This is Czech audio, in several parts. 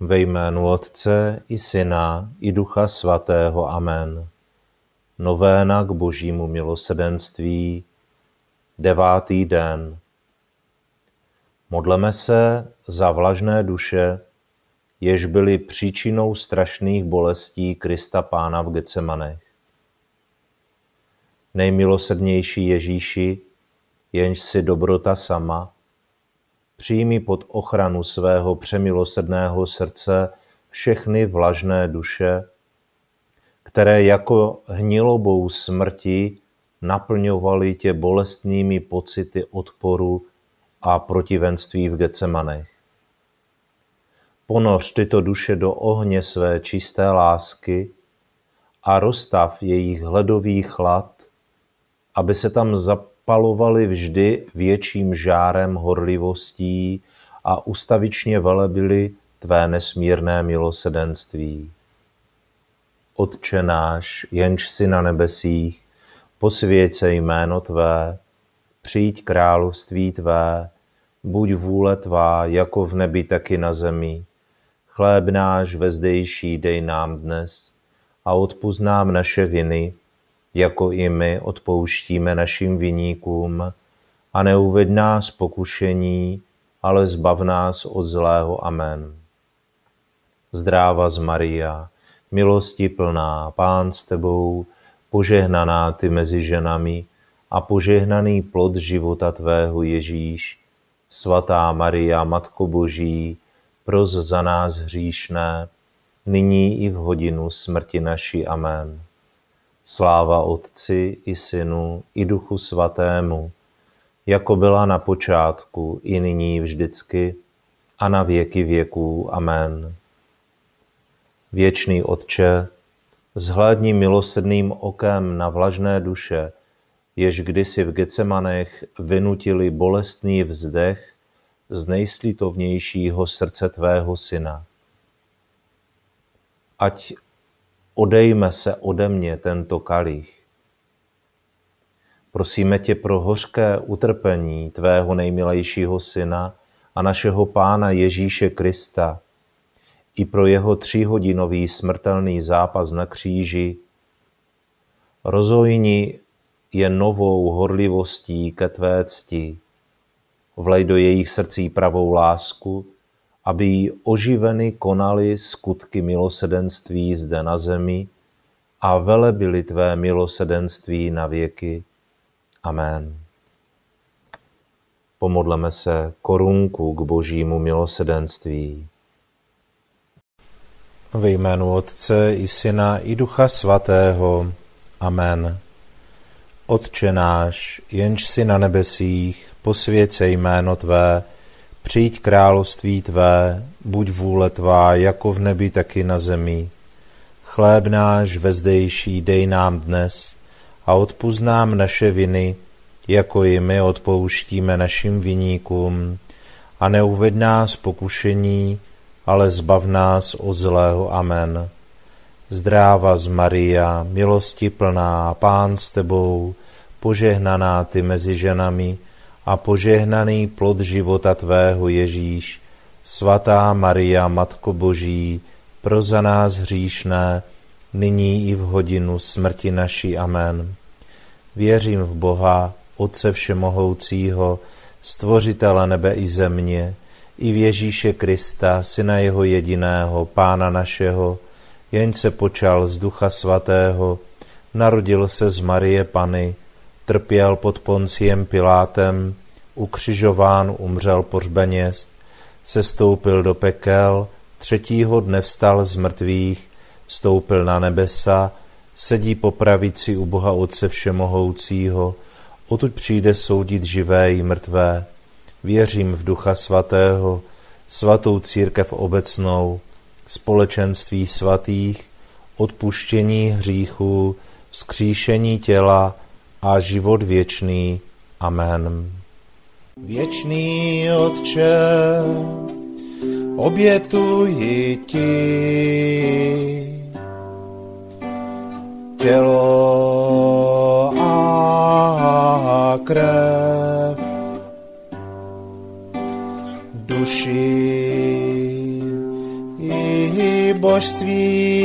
Ve jménu Otce i Syna i Ducha Svatého. Amen. Novéna k Božímu milosedenství, devátý den. Modleme se za vlažné duše, jež byly příčinou strašných bolestí Krista Pána v Gecemanech. Nejmilosednější Ježíši, jenž si dobrota sama, přijmi pod ochranu svého přemilosedného srdce všechny vlažné duše, které jako hnilobou smrti naplňovaly tě bolestnými pocity odporu a protivenství v Gecemanech. Ponoř tyto duše do ohně své čisté lásky a rozstav jejich hledový chlad, aby se tam zapalovali vždy větším žárem horlivostí a ustavičně velebili tvé nesmírné milosedenství. Otče náš, jenž si na nebesích, posvěď se jméno Tvé, přijď království Tvé, buď vůle Tvá, jako v nebi, tak i na zemi. Chléb náš vezdejší dej nám dnes a odpust nám naše viny, jako i my odpouštíme našim viníkům a neuved nás pokušení, ale zbav nás od zlého. Amen. Zdráva z Maria, milosti plná, Pán s tebou, požehnaná ty mezi ženami a požehnaný plod života tvého Ježíš, svatá Maria, Matko Boží, pros za nás hříšné, nyní i v hodinu smrti naší. Amen. Sláva Otci i Synu i Duchu Svatému, jako byla na počátku, i nyní vždycky, a na věky věků. Amen. Věčný Otče, zhlédni milosrdným okem na vlažné duše, jež kdysi v Gecemanech vynutili bolestný vzdech z nejslitovnějšího srdce tvého syna. Ať odejme se ode mě tento kalich. Prosíme tě pro hořké utrpení tvého nejmilejšího syna a našeho pána Ježíše Krista, i pro jeho tříhodinový smrtelný zápas na kříži, rozojni je novou horlivostí ke tvé cti. Vlej do jejich srdcí pravou lásku, aby jí oživeny konali skutky milosedenství zde na zemi a velebili tvé milosedenství na věky. Amen. Pomodleme se korunku k božímu milosedenství. Ve jménu Otce i Syna i Ducha Svatého. Amen. Otče náš, jenž si na nebesích, posvěd se jméno Tvé, přijď království Tvé, buď vůle Tvá, jako v nebi, tak i na zemi. Chléb náš vezdejší dej nám dnes a odpust nám naše viny, jako i my odpouštíme našim viníkům. A neuved nás pokušení, ale zbav nás od zlého. Amen. Zdráva z Maria, milosti plná, Pán s tebou, požehnaná ty mezi ženami a požehnaný plod života tvého Ježíš, svatá Maria, Matko Boží, pro za nás hříšné, nyní i v hodinu smrti naší. Amen. Věřím v Boha, Otce Všemohoucího, Stvořitele nebe i země, i v Ježíše Krista, Syna Jeho jediného, Pána našeho, jen se počal z Ducha Svatého, narodil se z Marie Pany, trpěl pod Ponciem Pilátem, ukřižován, umřel pořbeněst, sestoupil do pekel, třetího dne vstal z mrtvých, vstoupil na nebesa, sedí po pravici u Boha Otce Všemohoucího, odtud přijde soudit živé i mrtvé. Věřím v Ducha Svatého, svatou církev obecnou, společenství svatých, odpuštění hříchů, vzkříšení těla a život věčný. Amen. Věčný Otče, obětuji ti tělo a krev, duši i božství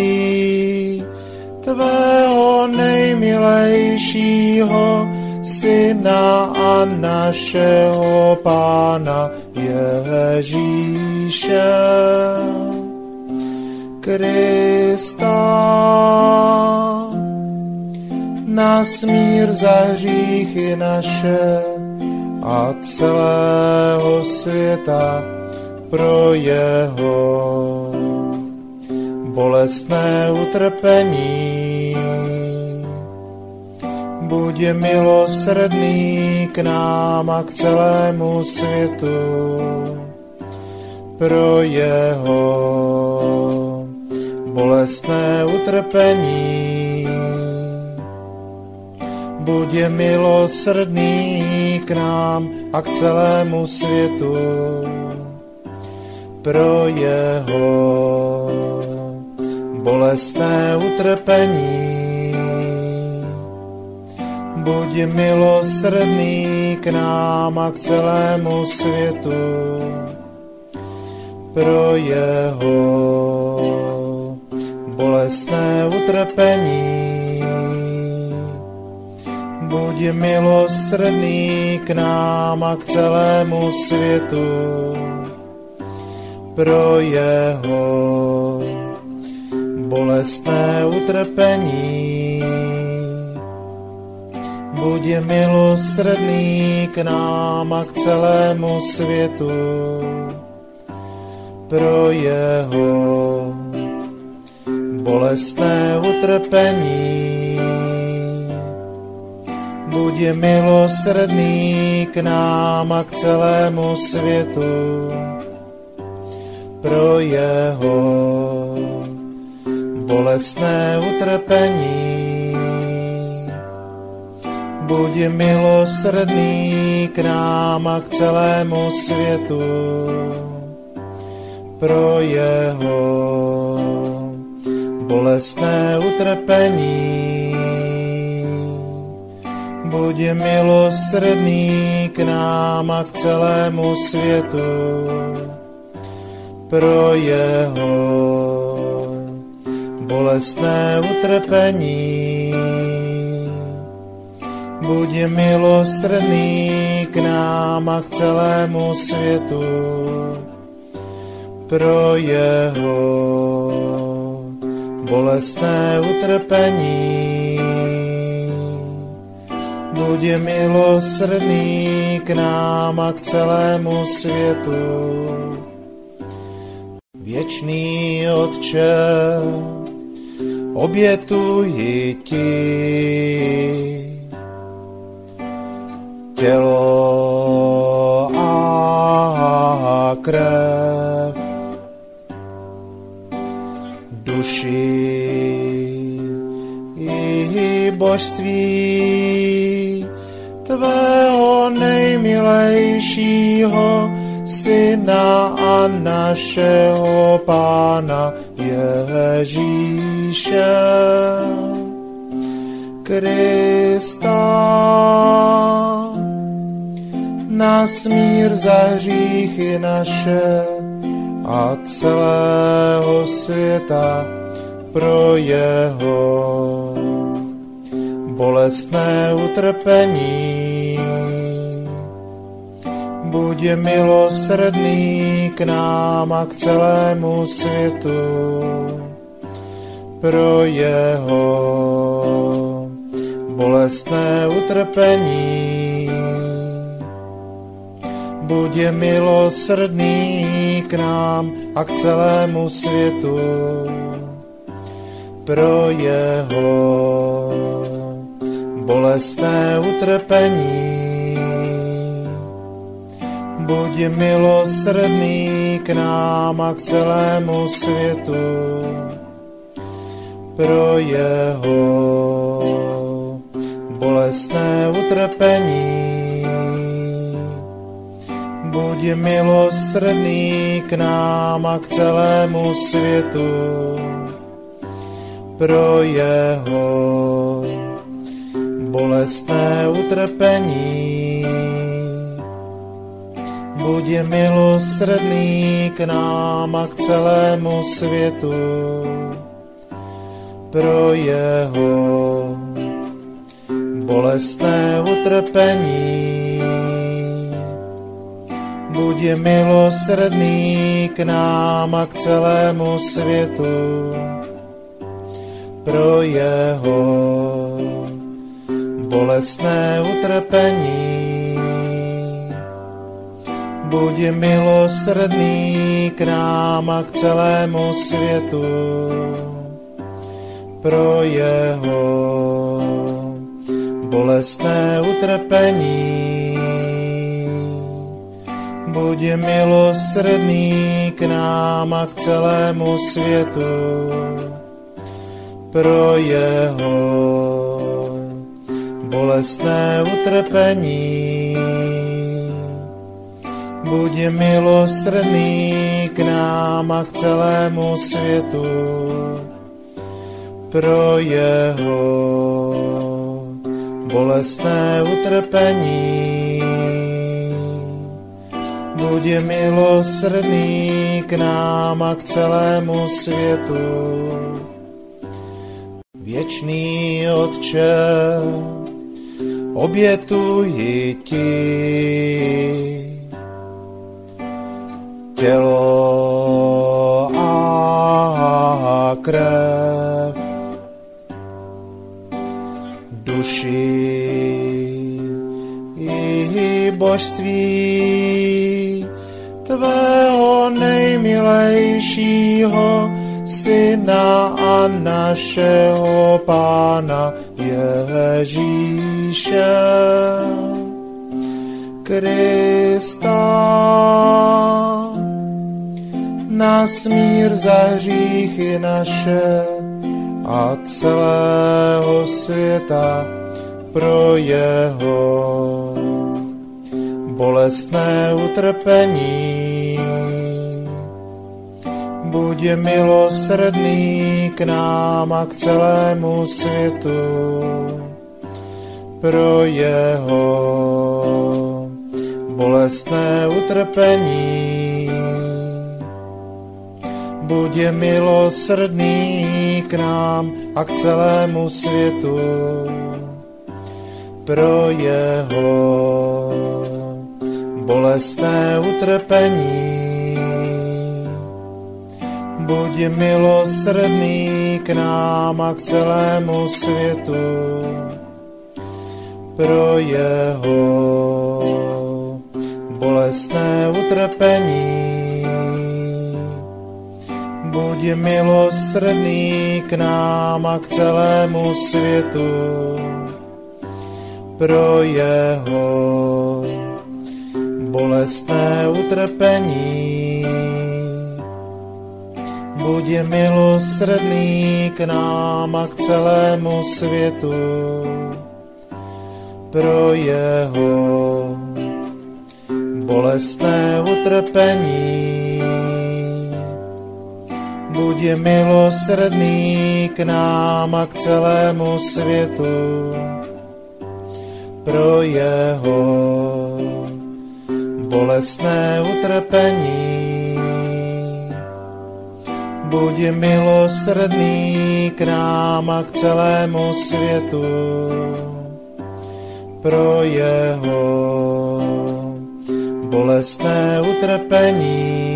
tvého nejmilejšího syna a našeho pána Ježíše Krista. Na smír za hříchy naše a celého světa pro jeho bolestné utrpení. Buď milosrdný k nám a k celému světu pro jeho bolestné utrpení. Buď milosrdný k nám a k celému světu pro jeho bolestné utrpení. Buď milosrdný k nám a k celému světu pro jeho bolestné utrpení. Buď milosrdný k nám a k celému světu pro jeho bolestné utrpení. Buď milosrdný k nám a k celému světu pro jeho bolestné utrpení. Buď milosrdný k nám a k celému světu pro jeho bolestné utrpení. Buď milosrdný k nám a k celému světu pro jeho bolestné utrpení. Buď milosrdný k nám a k celému světu pro jeho bolestné utrpení. Buď milosrdný k nám a k celému světu pro jeho bolestné utrpení. Buď milosrdný k nám a k celému světu Věčný Otče, obětuji ti. Tělo a krev, duši i božství tvého nejmilejšího, syna a našeho pána Ježíše Krista. Na smír za hříchy naše a celého světa pro jeho bolestné utrpení buď milosrdný k nám a k celému světu. Pro jeho bolestné utrpení. Buď milosrdný k nám a k celému světu. Pro jeho bolestné utrpení buď milosrdný k nám a k celému světu. Pro jeho bolestné utrpení. Buď milosrdný k nám a k celému světu. Pro jeho bolestné utrpení buď milosrdný k nám a k celému světu pro jeho bolestné utrpení. Buď milosrdný k nám a k celému světu pro jeho bolestné utrpení. Buď milosrdný k nám a k celému světu pro jeho bolestné utrpení. Buď milosrdný k nám a k celému světu pro jeho bolestné utrpení. Buď milosrdný k nám a k celému světu pro jeho bolestné utrpení. Buď milosrdný k nám a k celému světu. Věčný Otče, obětuji ti tělo a krev, duši i božství tvého nejmilejšího syna a našeho pána Ježíše Krista. Na smír za hříchy naše a celého světa pro jeho bolestné utrpení. Buď milosrdný k nám a k celému světu pro jeho bolestné utrpení. Buď milosrdný k nám a k celému světu pro jeho bolestné utrpení. Buď milosrdný k nám a k celému světu pro jeho bolestné utrpení. Buď milosrdný k nám a k celému světu pro jeho bolestné utrpení. Buď milosrdný k nám a k celému světu pro jeho bolestné utrpení. Buď milosrdný k nám a k celému světu pro jeho bolestné utrpení. Buď milosrdný k nám a k celému světu pro jeho bolestné utrpení.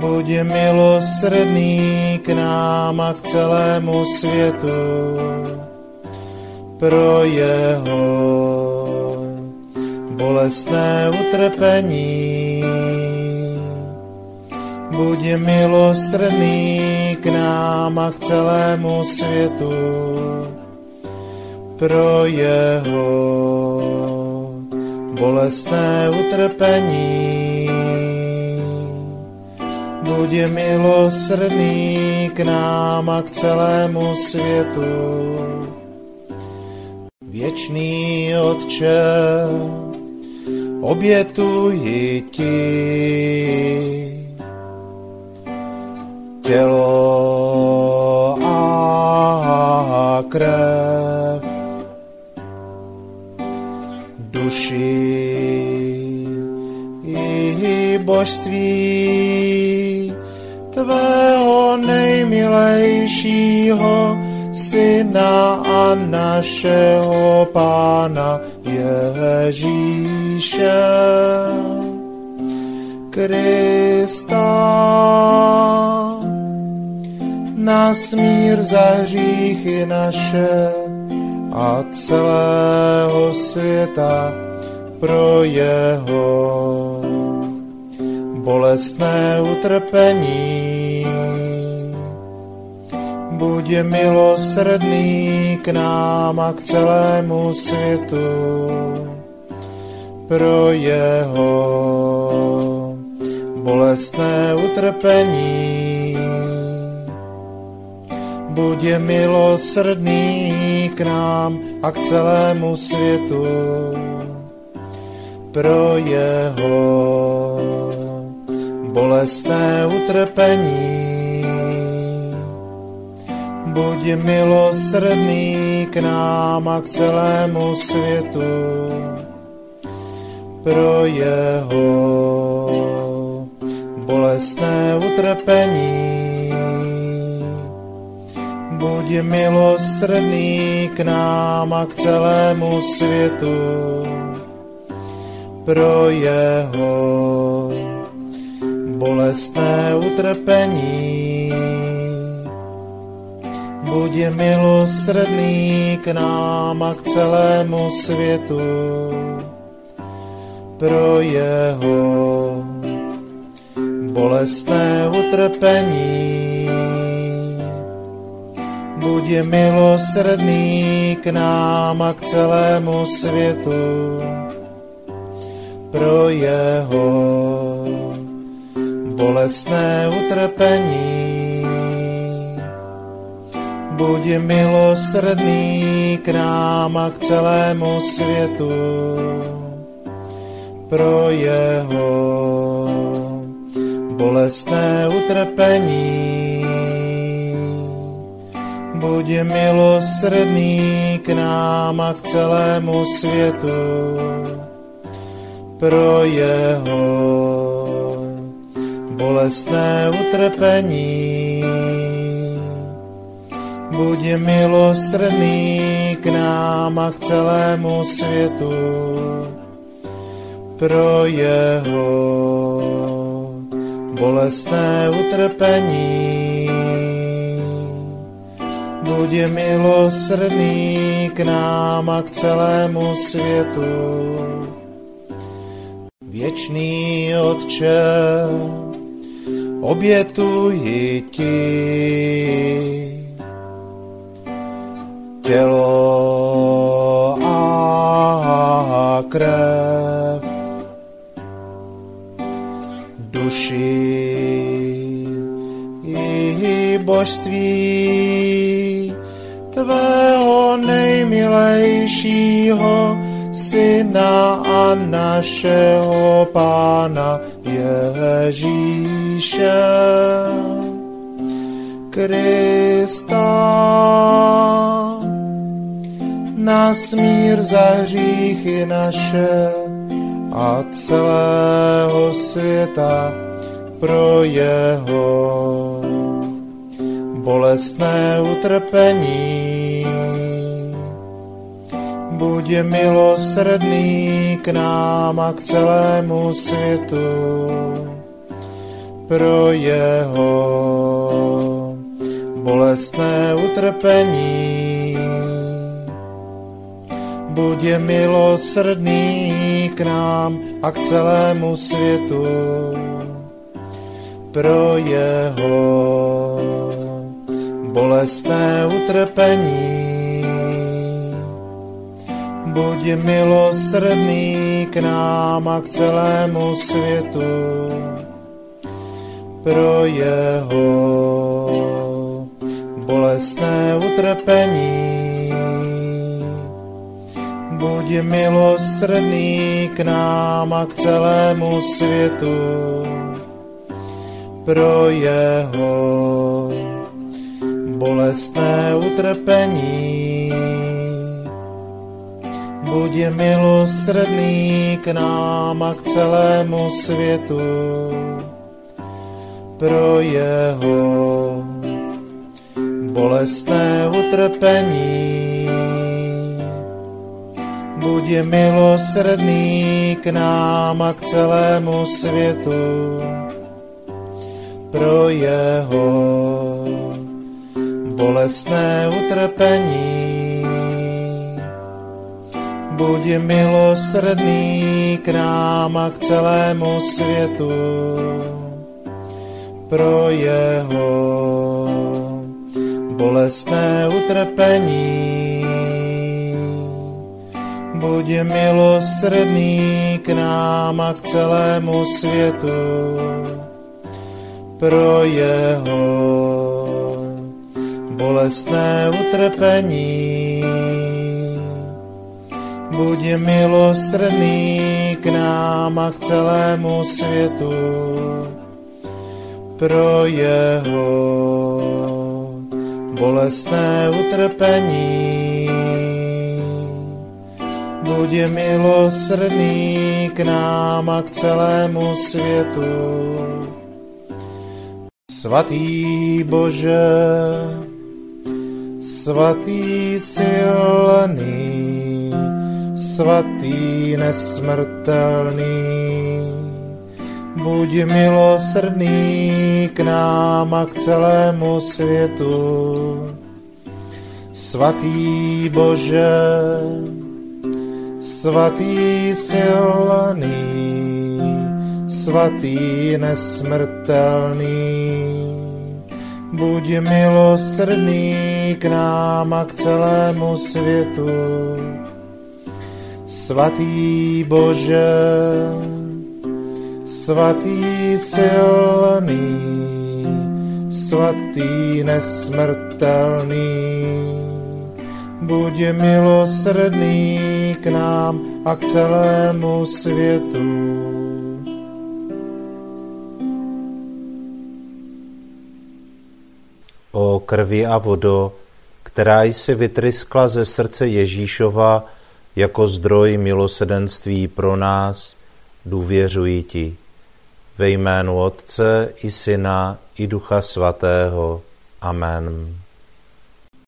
Buď milosrdný k nám a k celému světu pro jeho bolestné utrpení. Buď milosrdný k nám a k celému světu pro jeho bolestné utrpení. Buď milosrdný k nám a k celému světu. Věčný Otče, obětuji ti. Tělo a krev, duši božství nejmilejšího syna a našeho pána Ježíše Krista. Na smír za hříchy naše a celého světa pro jeho bolestné utrpení. Buď milosrdný k nám a k celému světu pro jeho bolestné utrpení. Buď milosrdný k nám a k celému světu pro jeho bolestné utrpení. Buď milosrdný k nám a k celému světu pro jeho bolestné utrpení. Buď milosrdný k nám a k celému světu pro jeho bolestné utrpení. Buď milosrdný k nám a k celému světu pro jeho bolestné utrpení. Buď milosrdný k nám a k celému světu pro jeho bolestné utrpení. Buď milosrdný k nám a k celému světu pro jeho bolestné utrpení. Buď milosrdný k nám a k celému světu pro jeho bolestné utrpení. Buď milosrdný k nám a k celému světu. Pro jeho bolestné utrpení. Buď milosrdný k nám a k celému světu. Věčný Otče, obětuji ti tělo a krev, duši i božství tvého nejmilejšího, syna a našeho pána Ježíše Krista. Na smír za hříchy naše a celého světa pro jeho bolestné utrpení buď milosrdný k nám a k celému světu pro jeho bolestné utrpení. Buď milosrdný k nám a k celému světu. Pro jeho bolestné utrpení. Buď milosrdný k nám a k celému světu. Pro jeho bolestné utrpení. Buď milosrdný k nám a k celému světu. Pro jeho bolestné utrpení. Buď milosrdný k nám a k celému světu. Pro jeho bolestné utrpení. Buď milosrdný k nám a k celému světu pro jeho bolestné utrpení. Buď milosrdný k nám a k celému světu pro jeho bolestné utrpení. Buď milosrdný k nám a k celému světu pro jeho bolestné utrpení. Buď milosrdný k nám a k celému světu pro jeho bolestné utrpení. Buď milosrdný k nám a k celému světu. Svatý Bože, svatý silný, svatý nesmrtelný, buď milosrdný k nám a k celému světu. Svatý Bože, svatý silný, svatý nesmrtelný, buď milosrdný k nám a k celému světu. Svatý Bože, svatý silný, svatý nesmrtelný, buď milosrdný k nám a k celému světu. O krvi a vodo, která jsi vytryskla ze srdce Ježíšova jako zdroj milosedenství pro nás, důvěřuji ti. Ve jménu Otce i Syna i Ducha Svatého. Amen.